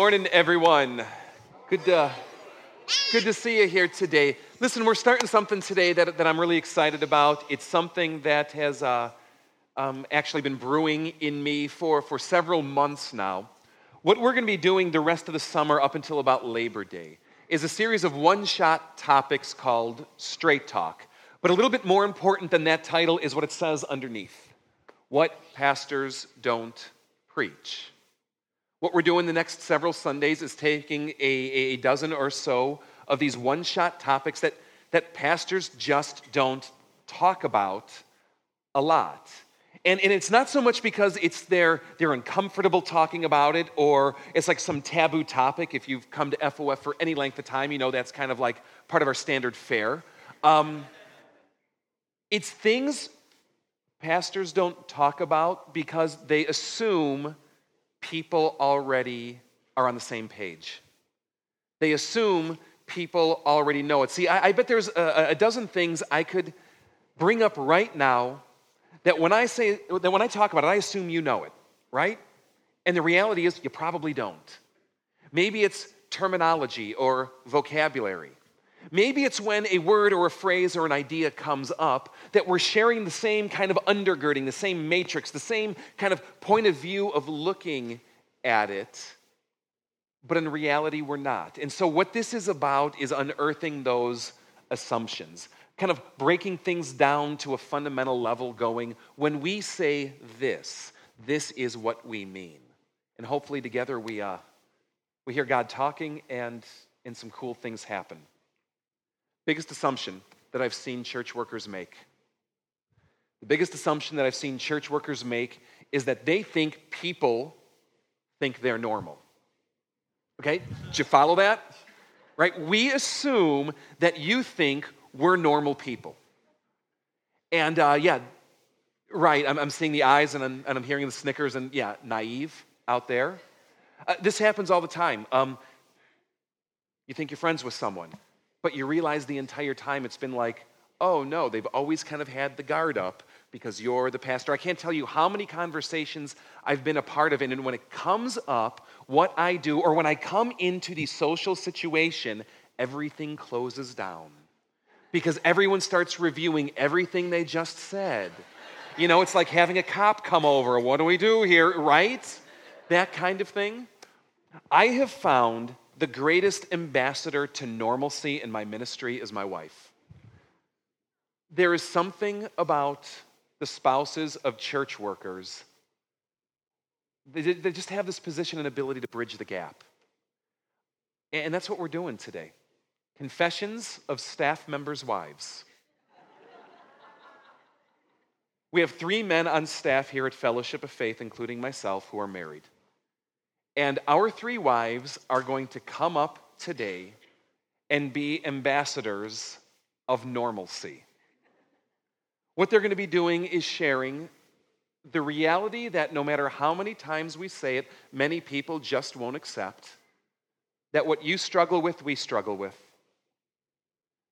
Morning, everyone. Good to, good to see you here today. Listen, we're starting something today that, that I'm really excited about. It's something that has uh, um, actually been brewing in me for, for several months now. What we're going to be doing the rest of the summer up until about Labor Day is a series of one shot topics called Straight Talk. But a little bit more important than that title is what it says underneath What Pastors Don't Preach. What we're doing the next several Sundays is taking a, a dozen or so of these one shot topics that, that pastors just don't talk about a lot. And, and it's not so much because it's they're, they're uncomfortable talking about it or it's like some taboo topic. If you've come to FOF for any length of time, you know that's kind of like part of our standard fare. Um, it's things pastors don't talk about because they assume people already are on the same page. They assume people already know it. See, I, I bet there's a, a dozen things I could bring up right now that when I say that when I talk about it, I assume you know it, right? And the reality is you probably don't. Maybe it's terminology or vocabulary. Maybe it's when a word or a phrase or an idea comes up that we're sharing the same kind of undergirding, the same matrix, the same kind of point of view of looking at it, but in reality, we're not. And so, what this is about is unearthing those assumptions, kind of breaking things down to a fundamental level, going, when we say this, this is what we mean. And hopefully, together, we, uh, we hear God talking and, and some cool things happen. Biggest assumption that I've seen church workers make. The biggest assumption that I've seen church workers make is that they think people think they're normal. Okay? Did you follow that? Right? We assume that you think we're normal people. And uh, yeah, right, I'm, I'm, seeing the eyes and I'm, and I'm, hearing the snickers and yeah, naive out there. Uh, this happens all the time. Um, you think you're friends with someone, but you realize the entire time it's been like, oh no, they've always kind of had the guard up because you're the pastor. I can't tell you how many conversations I've been a part of, and when it comes up, what I do, or when I come into the social situation, everything closes down because everyone starts reviewing everything they just said. You know, it's like having a cop come over. What do we do here, right? That kind of thing. I have found the greatest ambassador to normalcy in my ministry is my wife. There is something about the spouses of church workers, they, just have this position and ability to bridge the gap. And that's what we're doing today. Confessions of staff members' wives. We have three men on staff here at Fellowship of Faith, including myself, who are married. And our three wives are going to come up today and be ambassadors of normalcy. What they're going to be doing is sharing the reality that no matter how many times we say it, many people just won't accept. That what you struggle with, we struggle with.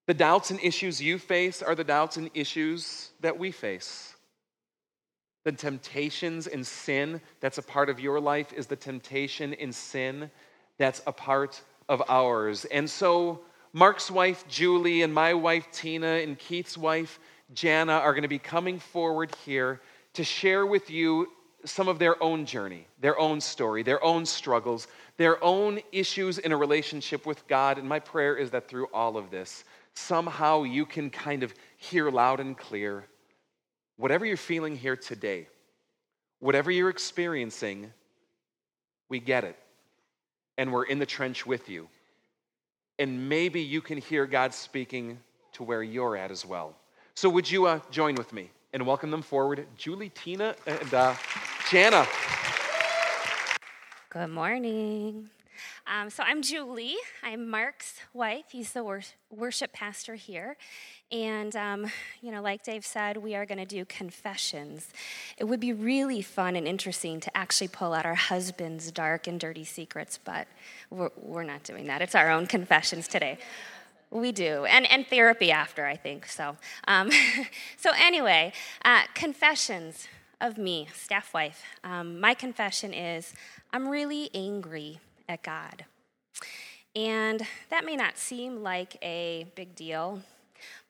The doubts and issues you face are the doubts and issues that we face. The temptations and sin that's a part of your life is the temptation and sin that's a part of ours. And so, Mark's wife, Julie, and my wife, Tina, and Keith's wife, Jana are going to be coming forward here to share with you some of their own journey, their own story, their own struggles, their own issues in a relationship with God. And my prayer is that through all of this, somehow you can kind of hear loud and clear whatever you're feeling here today, whatever you're experiencing, we get it. And we're in the trench with you. And maybe you can hear God speaking to where you're at as well. So, would you uh, join with me and welcome them forward, Julie, Tina, and uh, Jana? Good morning. Um, so, I'm Julie. I'm Mark's wife. He's the wor- worship pastor here. And, um, you know, like Dave said, we are going to do confessions. It would be really fun and interesting to actually pull out our husband's dark and dirty secrets, but we're, we're not doing that. It's our own confessions today. We do, and, and therapy after, I think. So, um, so anyway, uh, confessions of me, staff wife. Um, my confession is I'm really angry at God. And that may not seem like a big deal,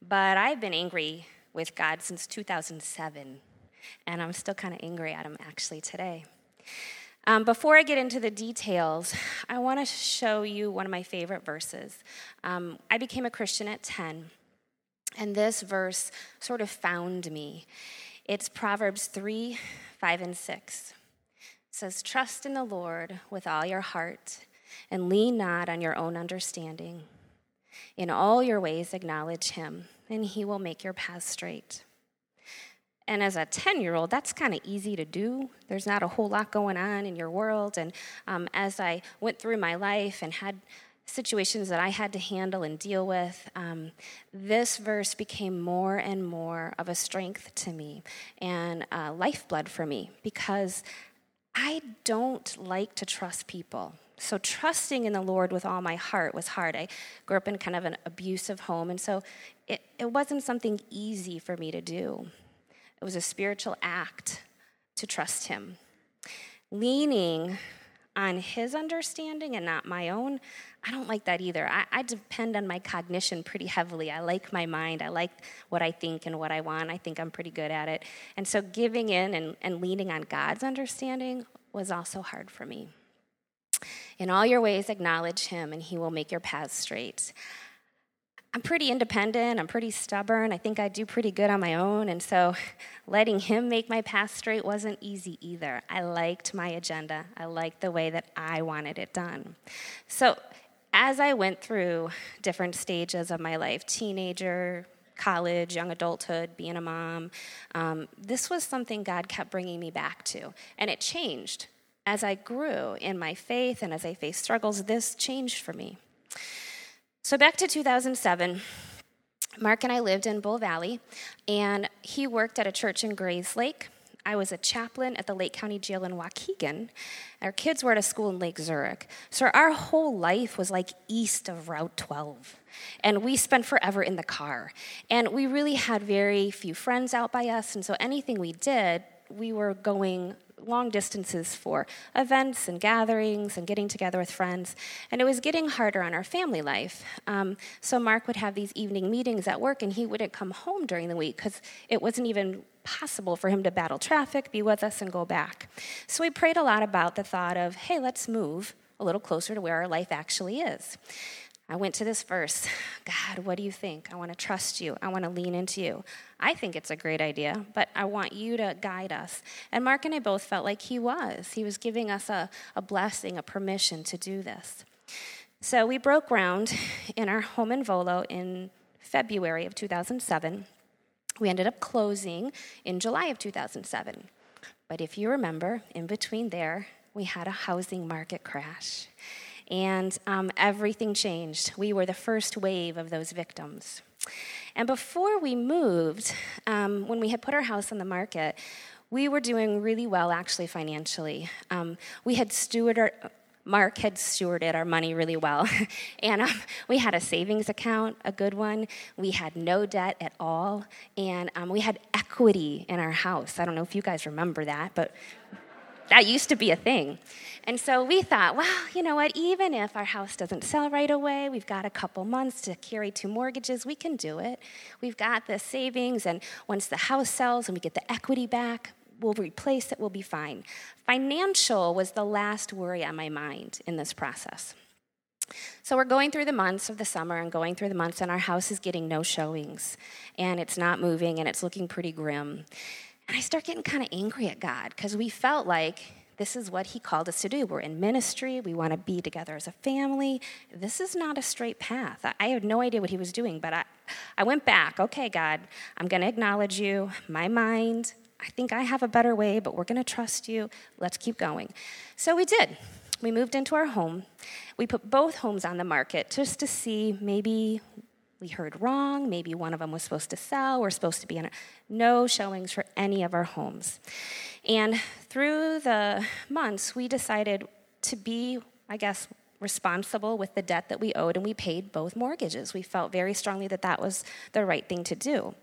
but I've been angry with God since 2007, and I'm still kind of angry at Him actually today. Um, before I get into the details, I want to show you one of my favorite verses. Um, I became a Christian at 10, and this verse sort of found me. It's Proverbs 3 5 and 6. Says, Trust in the Lord with all your heart, and lean not on your own understanding. In all your ways, acknowledge him, and he will make your path straight. And as a 10 year old, that's kind of easy to do. There's not a whole lot going on in your world. And um, as I went through my life and had situations that I had to handle and deal with, um, this verse became more and more of a strength to me and lifeblood for me because I don't like to trust people. So, trusting in the Lord with all my heart was hard. I grew up in kind of an abusive home, and so it, it wasn't something easy for me to do. It was a spiritual act to trust Him. Leaning on His understanding and not my own, I don't like that either. I, I, depend on my cognition pretty heavily. I like my mind. I like what I think and what I want. I think I'm pretty good at it. And so giving in and, and leaning on God's understanding was also hard for me. In all your ways, acknowledge Him, and He will make your paths straight. I'm pretty independent. I'm pretty stubborn. I think I do pretty good on my own. And so letting him make my path straight wasn't easy either. I liked my agenda, I liked the way that I wanted it done. So as I went through different stages of my life teenager, college, young adulthood, being a mom um, this was something God kept bringing me back to. And it changed. As I grew in my faith and as I faced struggles, this changed for me. So, back to 2007, Mark and I lived in Bull Valley, and he worked at a church in Grayslake. I was a chaplain at the Lake County Jail in Waukegan. Our kids were at a school in Lake Zurich. So our whole life was like east of Route 12. And we spent forever in the car. And we really had very few friends out by us. And so anything we did, we were going long distances for events and gatherings and getting together with friends. And it was getting harder on our family life. Um, so Mark would have these evening meetings at work, and he wouldn't come home during the week because it wasn't even possible for him to battle traffic, be with us, and go back. So we prayed a lot about the thought of, hey, let's move a little closer to where our life actually is. I went to this verse God, what do you think? I want to trust you. I want to lean into you. I think it's a great idea, but I want you to guide us. And Mark and I both felt like he was. He was giving us a, a blessing, a permission to do this. So we broke ground in our home in Volo in February of 2007. We ended up closing in July of 2007. But if you remember, in between there, we had a housing market crash and um, everything changed. We were the first wave of those victims. And before we moved, um, when we had put our house on the market, we were doing really well actually financially. Um, we had stewarded, Mark had stewarded our money really well. and um, we had a savings account, a good one. We had no debt at all. And um, we had equity in our house. I don't know if you guys remember that, but that used to be a thing. And so we thought, well, you know what, even if our house doesn't sell right away, we've got a couple months to carry two mortgages, we can do it. We've got the savings, and once the house sells and we get the equity back, we'll replace it, we'll be fine. Financial was the last worry on my mind in this process. So we're going through the months of the summer and going through the months, and our house is getting no showings, and it's not moving, and it's looking pretty grim. And I start getting kind of angry at God because we felt like this is what He called us to do. We're in ministry, we want to be together as a family. This is not a straight path. I had no idea what He was doing, but I, I went back. Okay, God, I'm going to acknowledge you. My mind, I think I have a better way, but we're going to trust you. Let's keep going. So we did. We moved into our home. We put both homes on the market just to see maybe we heard wrong. Maybe one of them was supposed to sell. We're supposed to be in no showings for any of our homes. And through the months, we decided to be, I guess, responsible with the debt that we owed, and we paid both mortgages. We felt very strongly that that was the right thing to do.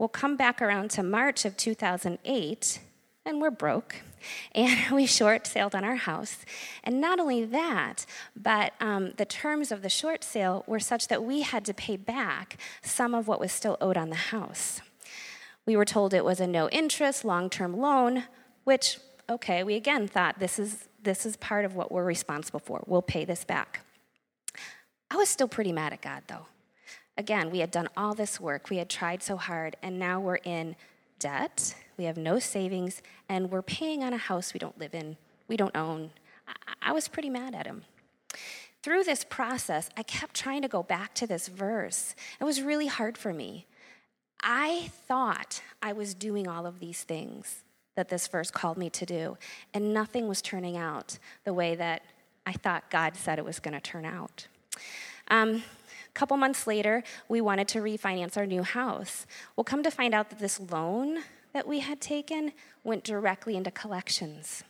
We'll come back around to March of 2008, and we're broke. And we short sailed on our house. And not only that, but um, the terms of the short sale were such that we had to pay back some of what was still owed on the house. We were told it was a no interest, long term loan, which, okay, we again thought this is, this is part of what we're responsible for. We'll pay this back. I was still pretty mad at God, though. Again, we had done all this work, we had tried so hard, and now we're in debt, we have no savings, and we're paying on a house we don't live in, we don't own. I, I was pretty mad at him. Through this process, I kept trying to go back to this verse. It was really hard for me. I thought I was doing all of these things that this verse called me to do, and nothing was turning out the way that I thought God said it was going to turn out. Um, a couple months later, we wanted to refinance our new house. Well, come to find out that this loan that we had taken went directly into collections.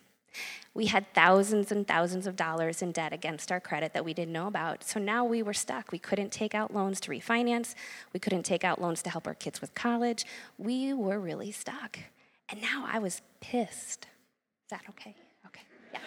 We had thousands and thousands of dollars in debt against our credit that we didn't know about. So now we were stuck. We couldn't take out loans to refinance. We couldn't take out loans to help our kids with college. We were really stuck. And now I was pissed. Is that okay? Okay. Yeah.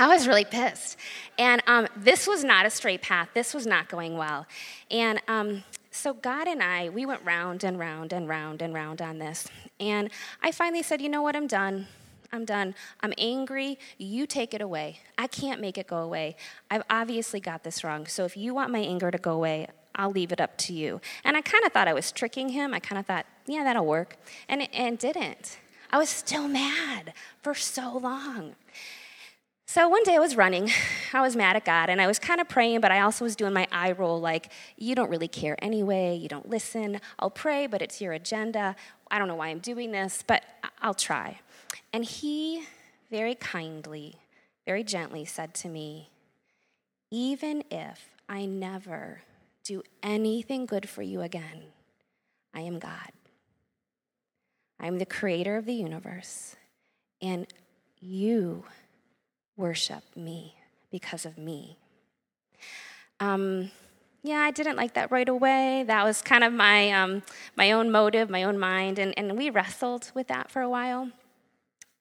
I was really pissed. And um, this was not a straight path. This was not going well. And um, so God and I, we went round and round and round and round on this. And I finally said, you know what, I'm done. I'm done. I'm angry. You take it away. I can't make it go away. I've obviously got this wrong. So if you want my anger to go away, I'll leave it up to you. And I kind of thought I was tricking him. I kind of thought, yeah, that'll work. And it, and it didn't. I was still mad for so long. So one day I was running. I was mad at God and I was kind of praying, but I also was doing my eye roll like, you don't really care anyway. You don't listen. I'll pray, but it's your agenda. I don't know why I'm doing this, but I'll try. And he very kindly, very gently said to me, Even if I never do anything good for you again, I am God. I am the creator of the universe, and you worship me because of me. Um, yeah, I didn't like that right away. That was kind of my, um, my own motive, my own mind, and, and we wrestled with that for a while.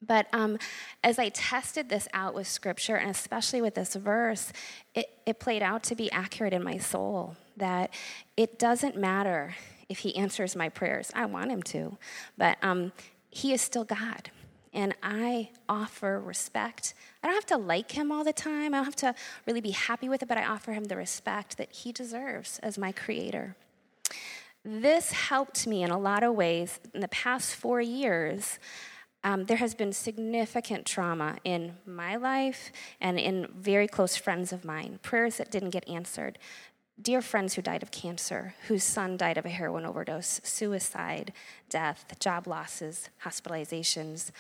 But um, as I tested this out with scripture, and especially with this verse, it, it played out to be accurate in my soul that it doesn't matter if he answers my prayers. I want him to, but um, he is still God. And I offer respect. I don't have to like him all the time. I don't have to really be happy with it, but I offer him the respect that he deserves as my creator. This helped me in a lot of ways in the past four years um, there has been significant trauma in my life and in very close friends of mine, prayers that didn't get answered. Dear friends who died of cancer, whose son died of a heroin overdose, suicide, death, job losses, hospitalizations,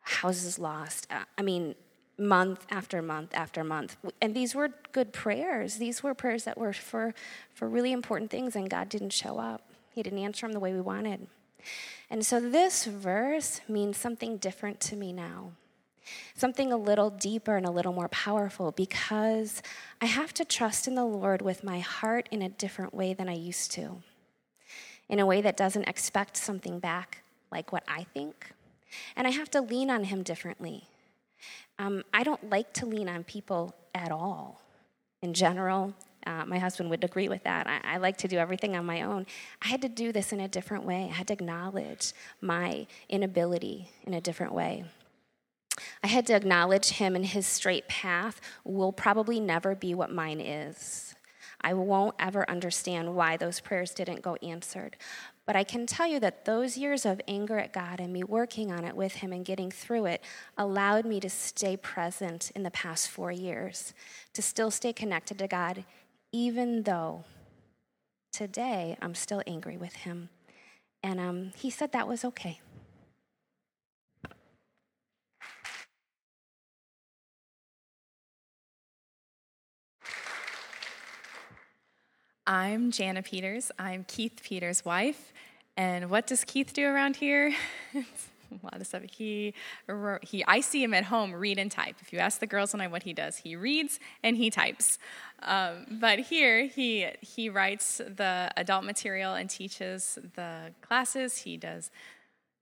houses lost. Uh, I mean, month after month after month. And these were good prayers. These were prayers that were for, for really important things, and God didn't show up. He didn't answer them the way we wanted. And so this verse means something different to me now. Something a little deeper and a little more powerful because I have to trust in the Lord with my heart in a different way than I used to. In a way that doesn't expect something back like what I think. And I have to lean on Him differently. Um, I don't like to lean on people at all in general uh, my husband would agree with that. I, I like to do everything on my own. I had to do this in a different way. I had to acknowledge my inability in a different way. I had to acknowledge him and his straight path will probably never be what mine is. I won't ever understand why those prayers didn't go answered. But I can tell you that those years of anger at God and me working on it with Him and getting through it allowed me to stay present in the past four years, to still stay connected to God even though today I'm still angry with him. And um, he said that was okay. I'm Jana Peters. I'm Keith Peters' wife. And what does Keith do around here? a lot of stuff. He, he, I see him at home read and type. If you ask the girls and I what he does, he reads and he types. Um, but here, he he writes the adult material and teaches the classes. He does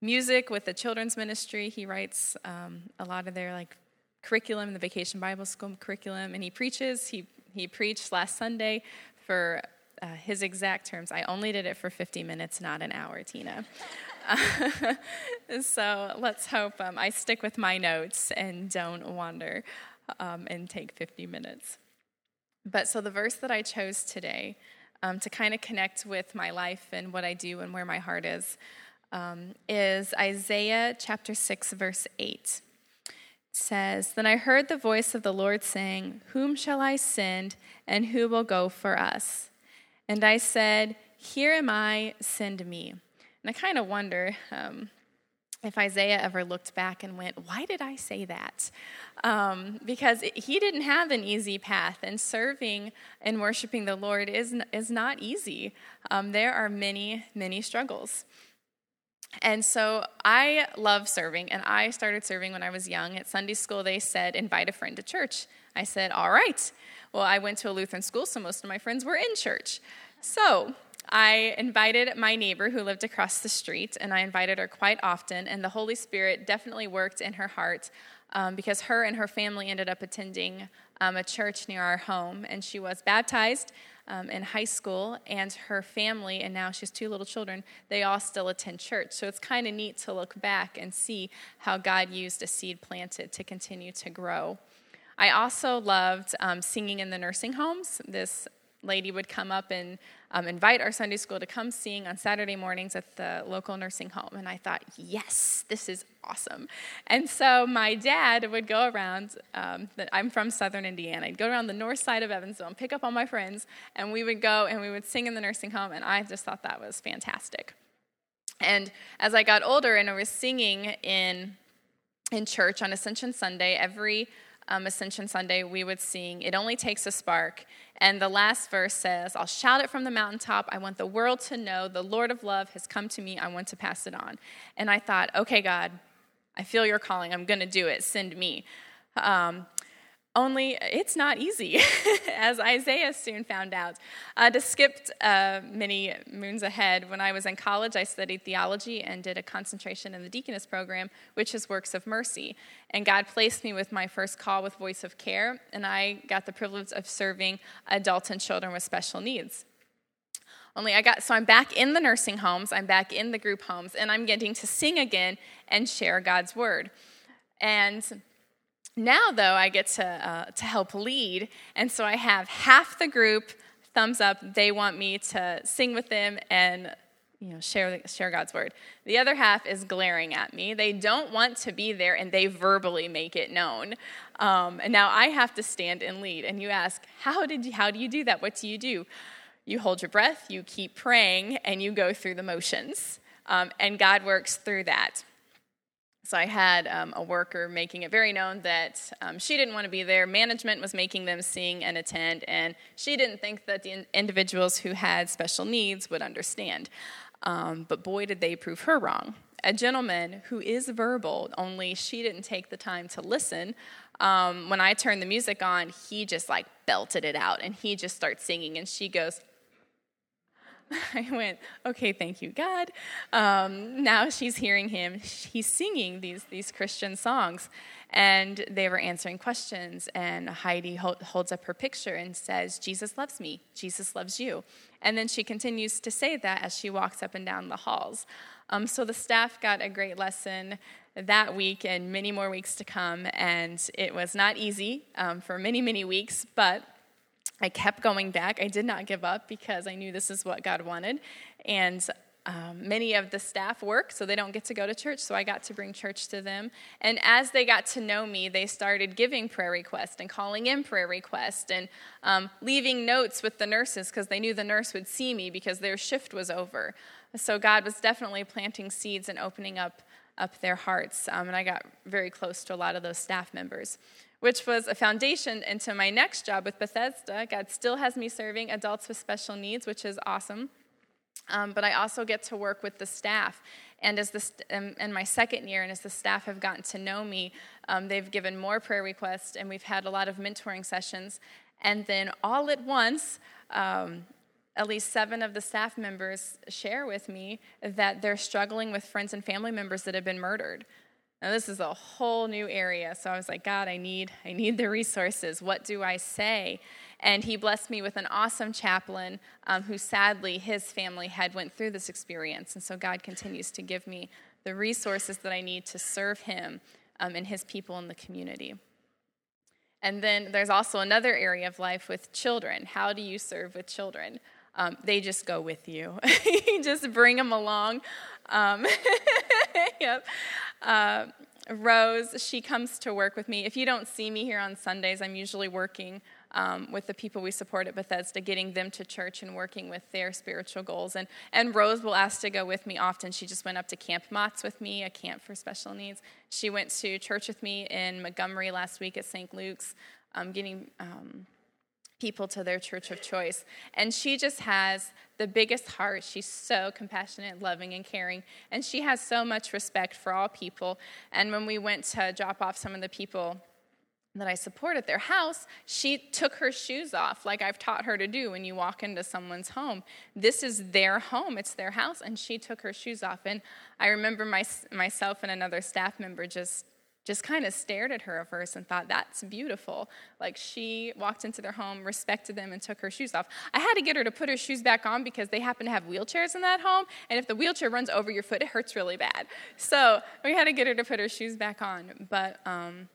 music with the children's ministry. He writes um, a lot of their like curriculum, the Vacation Bible School curriculum, and he preaches. He he preached last Sunday for uh, his exact terms. I only did it for 50 minutes, not an hour, Tina. so let's hope um, I stick with my notes and don't wander um, and take 50 minutes. But so the verse that I chose today um, to kind of connect with my life and what I do and where my heart is um, is Isaiah chapter 6, verse 8. It says, Then I heard the voice of the Lord saying, Whom shall I send, and who will go for us? And I said, Here am I, send me. And I kind of wonder um, if Isaiah ever looked back and went, Why did I say that? Um, because he didn't have an easy path, and serving and worshiping the Lord is, is not easy. Um, there are many, many struggles. And so I love serving, and I started serving when I was young. At Sunday school, they said, invite a friend to church. I said, all right. Well, I went to a Lutheran school, so most of my friends were in church. So I invited my neighbor who lived across the street, and I invited her quite often, and the Holy Spirit definitely worked in her heart um, because her and her family ended up attending um, a church near our home, and she was baptized um, in high school, and her family, and now she has two little children, they all still attend church. So it's kind of neat to look back and see how God used a seed planted to continue to grow. I also loved um, singing in the nursing homes. This lady would come up and um, invite our Sunday school to come sing on Saturday mornings at the local nursing home. And I thought, yes, this is awesome. And so my dad would go around, um, I'm from southern Indiana, I'd go around the north side of Evansville and pick up all my friends, and we would go and we would sing in the nursing home, and I just thought that was fantastic. And as I got older and I was singing in, in church on Ascension Sunday, every um, Ascension Sunday, we would sing, It Only Takes a Spark. And the last verse says, I'll shout it from the mountaintop. I want the world to know the Lord of love has come to me. I want to pass it on. And I thought, okay, God, I feel your calling. I'm going to do it. Send me. Um, only it's not easy, as Isaiah soon found out. Uh, to skip uh, many moons ahead, when I was in college, I studied theology and did a concentration in the deaconess program, which is works of mercy. And God placed me with my first call with Voice of Care, and I got the privilege of serving adults and children with special needs. Only I got, so I'm back in the nursing homes, I'm back in the group homes, and I'm getting to sing again and share God's word. And now, though, I get to, uh, to help lead, and so I have half the group thumbs up. They want me to sing with them and you know, share, share God's word. The other half is glaring at me. They don't want to be there, and they verbally make it known. Um, and now I have to stand and lead. And you ask, how did you, how do you do that? What do you do? You hold your breath, you keep praying, and you go through the motions. Um, and God works through that. So I had um, a worker making it very known that um, she didn't want to be there. Management was making them sing and attend, and she didn't think that the in- individuals who had special needs would understand. Um, but boy, did they prove her wrong. A gentleman who is verbal, only she didn't take the time to listen. Um, when I turned the music on, he just like belted it out, and he just starts singing, and she goes, I went, okay, thank you, God. Um, now she's hearing him. He's singing these, these Christian songs. And they were answering questions. And Heidi holds up her picture and says, Jesus loves me. Jesus loves you. And then she continues to say that as she walks up and down the halls. Um, so the staff got a great lesson that week and many more weeks to come. And it was not easy um, for many, many weeks, but I kept going back. I did not give up because I knew this is what God wanted. And um, many of the staff work, so they don't get to go to church, so I got to bring church to them. And as they got to know me, they started giving prayer requests and calling in prayer requests and um, leaving notes with the nurses because they knew the nurse would see me because their shift was over. So God was definitely planting seeds and opening up, up their hearts. Um, and I got very close to a lot of those staff members which was a foundation into my next job with Bethesda. God still has me serving adults with special needs, which is awesome. Um, but I also get to work with the staff. And as the um, in my second year, and as the staff have gotten to know me, um, they've given more prayer requests, and we've had a lot of mentoring sessions. And then all at once, um, at least seven of the staff members share with me that they're struggling with friends and family members that have been murdered. Now this is a whole new area, so I was like, God, I need, I need the resources. What do I say? And he blessed me with an awesome chaplain um, who sadly his family had went through this experience, and so God continues to give me the resources that I need to serve him um, and his people in the community. And then there's also another area of life with children. How do you serve with children? um, they just go with you. you just bring them along. Um, yep. Uh, Rose, she comes to work with me. If you don't see me here on Sundays, I'm usually working um, with the people we support at Bethesda, getting them to church and working with their spiritual goals. And, and Rose will ask to go with me often. She just went up to Camp Motts with me, a camp for special needs. She went to church with me in Montgomery last week at St. Luke's, um, getting um, people to their church of choice. And she just has the biggest heart. She's so compassionate, loving, and caring. And she has so much respect for all people. And when we went to drop off some of the people that I support at their house, she took her shoes off, like I've taught her to do when you walk into someone's home. This is their home, it's their house, and she took her shoes off. And I remember my, myself and another staff member just just kind of stared at her at first and thought, that's beautiful. Like she walked into their home, respected them, and took her shoes off. I had to get her to put her shoes back on because they happen to have wheelchairs in that home, and if the wheelchair runs over your foot, it hurts really bad. So we had to get her to put her shoes back on. But, um,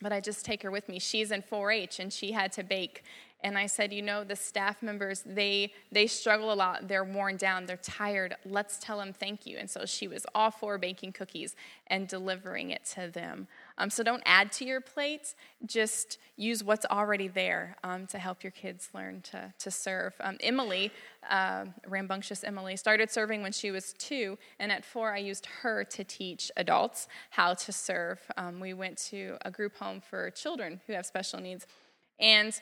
but I just take her with me. She's in 4 H, and she had to bake and I said, you know, the staff members, they they struggle a lot. They're worn down, they're tired. Let's tell them thank you. And so she was all for baking cookies and delivering it to them. Um, so don't add to your plate, just use what's already there um, to help your kids learn to, to serve. Um, Emily, uh, rambunctious Emily, started serving when she was two, and at four, I used her to teach adults how to serve. Um, we went to a group home for children who have special needs. And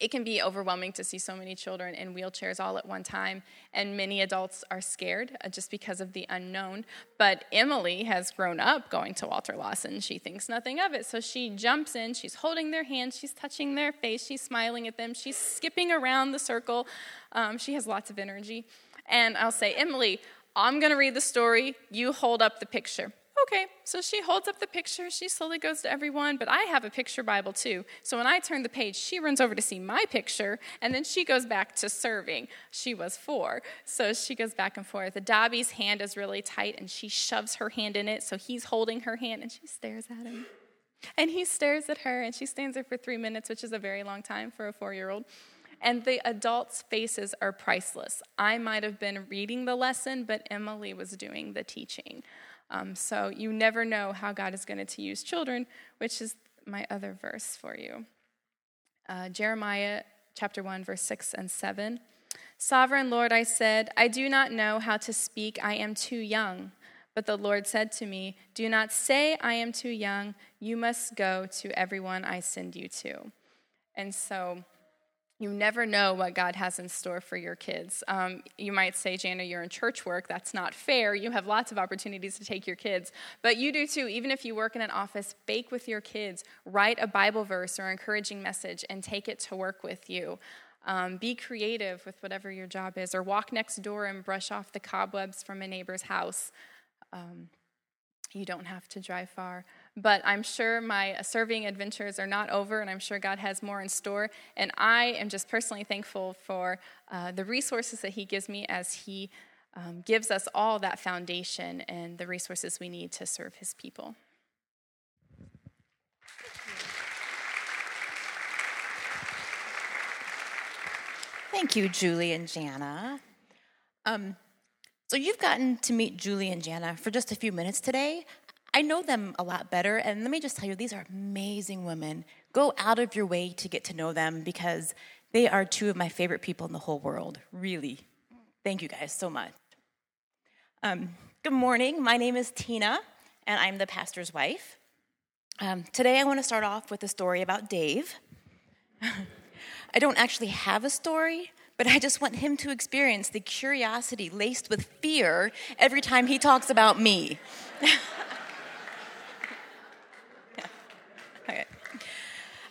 it can be overwhelming to see so many children in wheelchairs all at one time, and many adults are scared uh, just because of the unknown. But Emily has grown up going to Walter Lawson. She thinks nothing of it. So she jumps in, she's holding their hands, she's touching their face, she's smiling at them, she's skipping around the circle. Um, she has lots of energy. And I'll say, Emily, I'm going to read the story, you hold up the picture okay. So she holds up the picture. She slowly goes to everyone, but I have a picture Bible too. So when I turn the page, she runs over to see my picture, and then she goes back to serving. She was four. So she goes back and forth. Dobby's hand is really tight, and she shoves her hand in it. So he's holding her hand, and she stares at him. And he stares at her, and she stands there for three minutes, which is a very long time for a four year old. And the adults' faces are priceless. I might have been reading the lesson, but Emily was doing the teaching. Um, so you never know how God is going to use children, which is my other verse for you. Uh, Jeremiah chapter 1, verse 6 and 7. Sovereign Lord, I said, I do not know how to speak, I am too young. But the Lord said to me, Do not say, I am too young. You must go to everyone I send you to. And so you never know what God has in store for your kids. Um, you might say, Jana, you're in church work. That's not fair. You have lots of opportunities to take your kids. But you do too. Even if you work in an office, bake with your kids, write a Bible verse or encouraging message, and take it to work with you. Um, be creative with whatever your job is, or walk next door and brush off the cobwebs from a neighbor's house. Um, you don't have to drive far. But I'm sure my serving adventures are not over, and I'm sure God has more in store. And I am just personally thankful for uh, the resources that He gives me as He um, gives us all that foundation and the resources we need to serve His people. Thank you, Julie and Jana. Um, so you've gotten to meet Julie and Jana for just a few minutes today. I know them a lot better, and let me just tell you, these are amazing women. Go out of your way to get to know them because they are two of my favorite people in the whole world, really. Thank you guys so much. Um, good morning. My name is Tina, and I'm the pastor's wife. Um, today, I want to start off with a story about Dave. I don't actually have a story, but I just want him to experience the curiosity laced with fear every time he talks about me.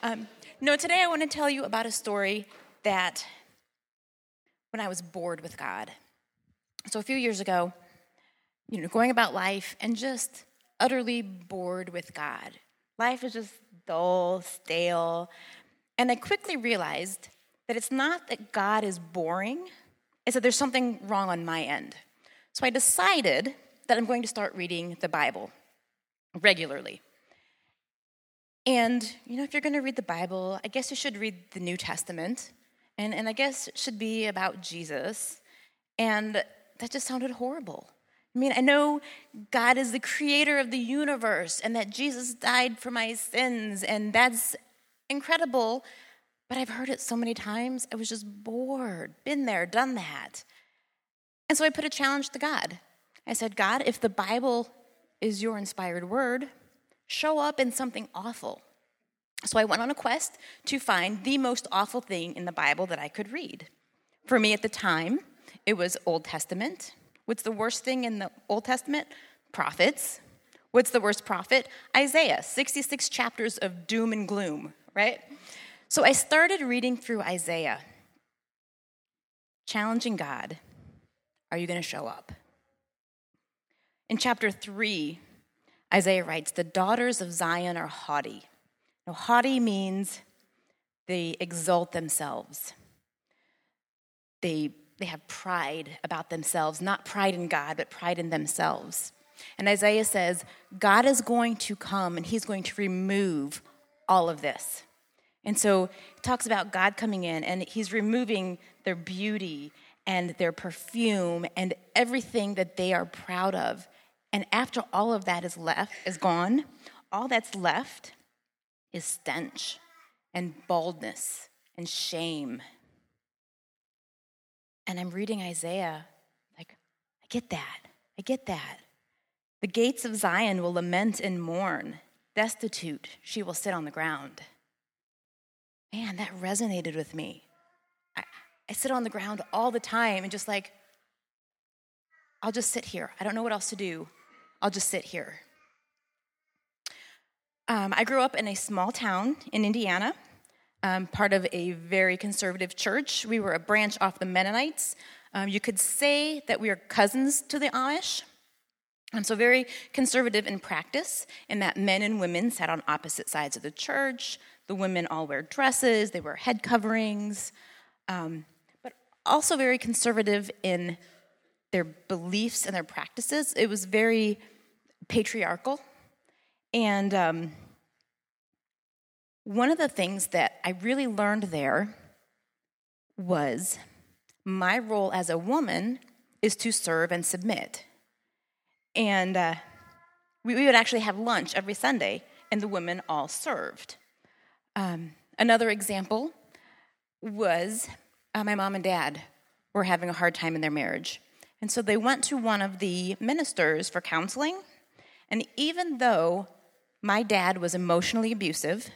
Um, no, today I want to tell you about a story that when I was bored with God. So a few years ago, you know, going about life and just utterly bored with God. Life is just dull, stale. And I quickly realized that it's not that God is boring, it's that there's something wrong on my end. So I decided that I'm going to start reading the Bible regularly. And, you know, if you're going to read the Bible, I guess you should read the New Testament. And, and I guess it should be about Jesus. And that just sounded horrible. I mean, I know God is the creator of the universe and that Jesus died for my sins, and that's incredible. But I've heard it so many times, I was just bored, been there, done that. And so I put a challenge to God. I said, God, if the Bible is your inspired word, show up in something awful. So I went on a quest to find the most awful thing in the Bible that I could read. For me at the time, it was Old Testament. What's the worst thing in the Old Testament? Prophets. What's the worst prophet? Isaiah, 66 chapters of doom and gloom, right? So I started reading through Isaiah, challenging God Are you going to show up? In chapter 3, Isaiah writes, The daughters of Zion are haughty. Now, haughty means they exalt themselves. They, they have pride about themselves, not pride in God, but pride in themselves. And Isaiah says, God is going to come and he's going to remove all of this. And so it talks about God coming in and he's removing their beauty and their perfume and everything that they are proud of. And after all of that is left, is gone, all that's left is stench and baldness and shame. And I'm reading Isaiah, like, I get that. I get that. The gates of Zion will lament and mourn. Destitute, she will sit on the ground. Man, that resonated with me. I, I sit on the ground all the time and just like, I'll just sit here. I don't know what else to do. I'll just sit here. Um, I grew up in a small town in Indiana, um, part of a very conservative church. We were a branch off the Mennonites. Um, you could say that we are cousins to the Amish. Um, so, very conservative in practice, in that men and women sat on opposite sides of the church. The women all wear dresses, they wear head coverings, um, but also very conservative in their beliefs and their practices. It was very patriarchal. And um, one of the things that I really learned there was my role as a woman is to serve and submit. And uh, we, we, would actually have lunch every Sunday, and the women all served. Um, another example was uh, my mom and dad were having a hard time in their marriage. And so they went to one of the ministers for counseling. And even though my dad was emotionally abusive,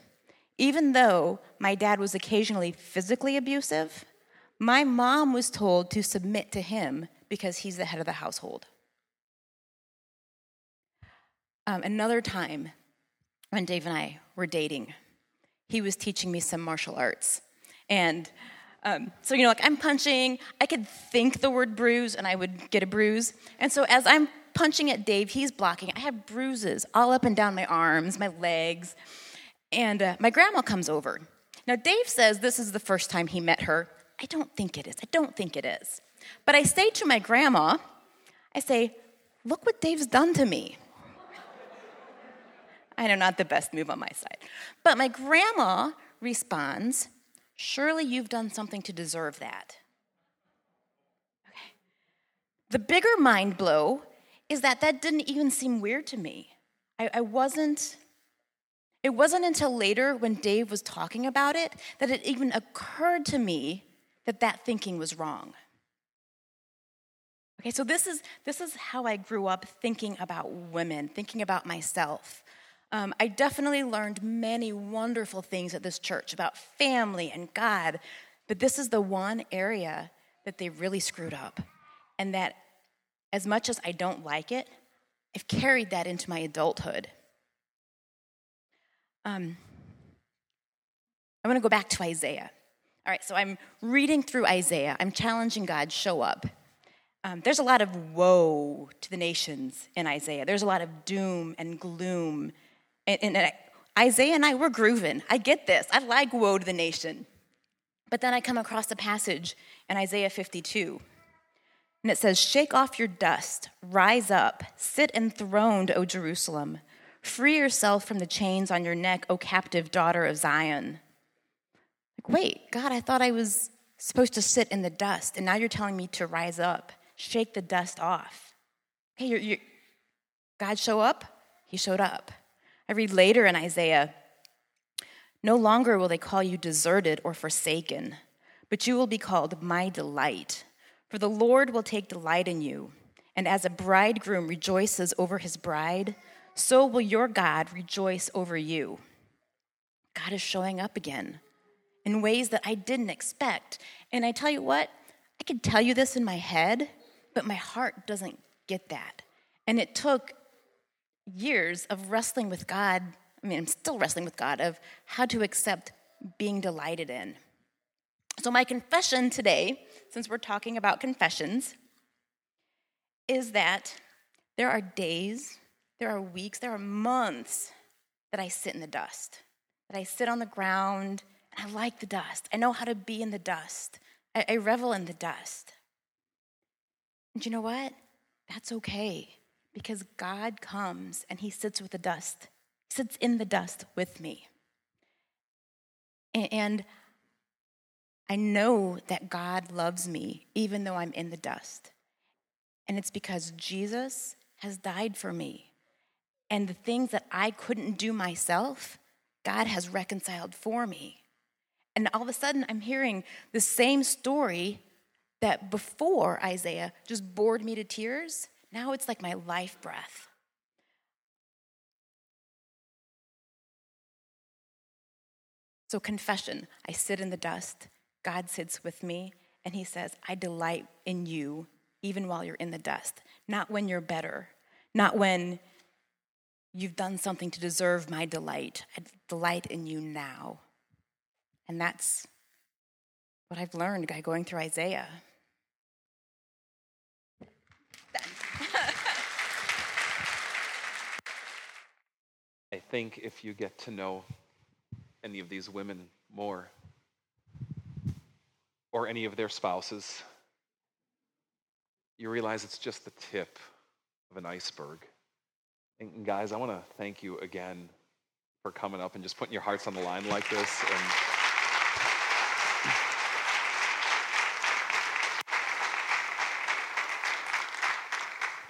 even though my dad was occasionally physically abusive, my mom was told to submit to him because he's the head of the household. Um, another time when Dave and I were dating, he was teaching me some martial arts. And um, so, you know, like I'm punching, I could think the word bruise and I would get a bruise. And so, as I'm punching at Dave, he's blocking. I have bruises all up and down my arms, my legs. And uh, my grandma comes over. Now, Dave says this is the first time he met her. I don't think it is. I don't think it is. But I say to my grandma, I say, Look what Dave's done to me. I know, not the best move on my side. But my grandma responds, Surely you've done something to deserve that. Okay. The bigger mind blow is that that didn't even seem weird to me. I, I wasn't it wasn't until later when Dave was talking about it that it even occurred to me that that thinking was wrong. Okay, so this is, this is how I grew up thinking about women, thinking about myself. Um, I definitely learned many wonderful things at this church about family and God, but this is the one area that they really screwed up. And that, as much as I don't like it, I've carried that into my adulthood. Um, I want to go back to Isaiah. All right, so I'm reading through Isaiah. I'm challenging God, show up. Um, there's a lot of woe to the nations in Isaiah. There's a lot of doom and gloom. And, and, and Isaiah and I, we're grooving. I get this. I like woe to the nation. But then I come across a passage in Isaiah 52. And it says, Shake off your dust, rise up, sit enthroned, O Jerusalem. Free yourself from the chains on your neck, O captive daughter of Zion. Like, wait, God, I thought I was supposed to sit in the dust, and now you're telling me to rise up, shake the dust off. Okay, you're, you're, God show up? He showed up. I read later in Isaiah, no longer will they call you deserted or forsaken, but you will be called my delight. For the Lord will take delight in you. And as a bridegroom rejoices over his bride, so will your God rejoice over you. God is showing up again in ways that I didn't expect. And I tell you what, I could tell you this in my head, but my heart doesn't get that. And it took years of wrestling with God I mean, I'm still wrestling with God of how to accept being delighted in. So, my confession today, since we're talking about confessions, is that there are days, there are weeks, there are months that I sit in the dust, that I sit on the ground, and I like the dust. I know how to be in the dust, I, I revel in the dust. And you know what? That's okay because God comes and He sits with the dust sits in the dust with me. And I know that God loves me even though I'm in the dust. And it's because Jesus has died for me. And the things that I couldn't do myself, God has reconciled for me. And all of a sudden, I'm hearing the same story that before Isaiah just bored me to tears. Now it's like my life breath. So, confession I sit in the dust, God sits with me, and He says, I delight in you even while you're in the dust, not when you're better, not when you've done something to deserve my delight. I delight in you now. And that's what I've learned by going through Isaiah. I think if you get to know any of these women more or any of their spouses, you realize it's just the tip of an iceberg. And guys, I want to thank you again for coming up and just putting your hearts on the line like this. And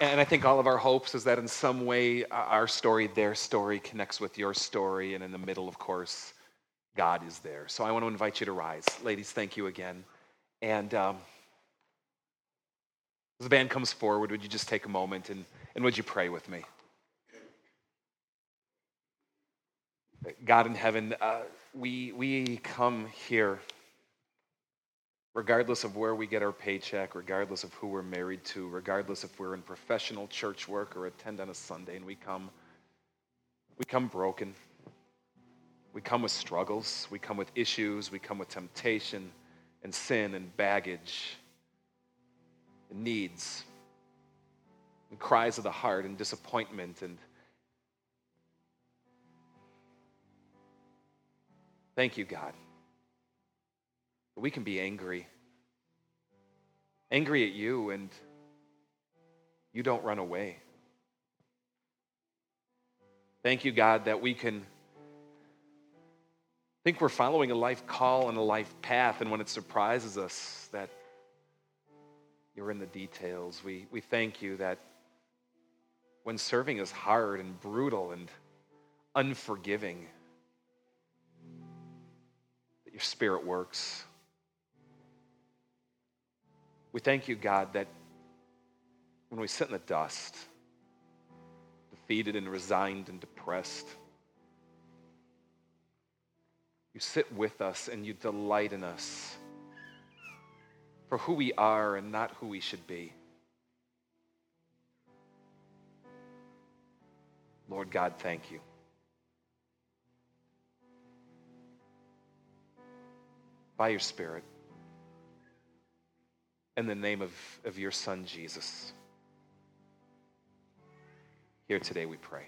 And I think all of our hopes is that in some way uh, our story, their story, connects with your story. And in the middle, of course, God is there. So I want to invite you to rise. Ladies, thank you again. And um, as the band comes forward, would you just take a moment and, and would you pray with me? God in heaven, uh, we, we come here regardless of where we get our paycheck, regardless of who we're married to, regardless if we're in professional church work or attend on a Sunday, and we come, we come broken. We come with struggles, we come with issues, we come with temptation and sin and baggage and needs and cries of the heart and disappointment and Thank you, God. We can be angry. Angry at you, and you don't run away. Thank you, God, that we can think we're following a life call and a life path, and when it surprises us that you're in the details, we, we thank you that when serving is hard and brutal and unforgiving, that your spirit works. We thank you, God, that when we sit in the dust, defeated and resigned and depressed, you sit with us and you delight in us for who we are and not who we should be. Lord God, thank you. by your Spirit. In the name of, of your Son, Jesus. Here today we pray.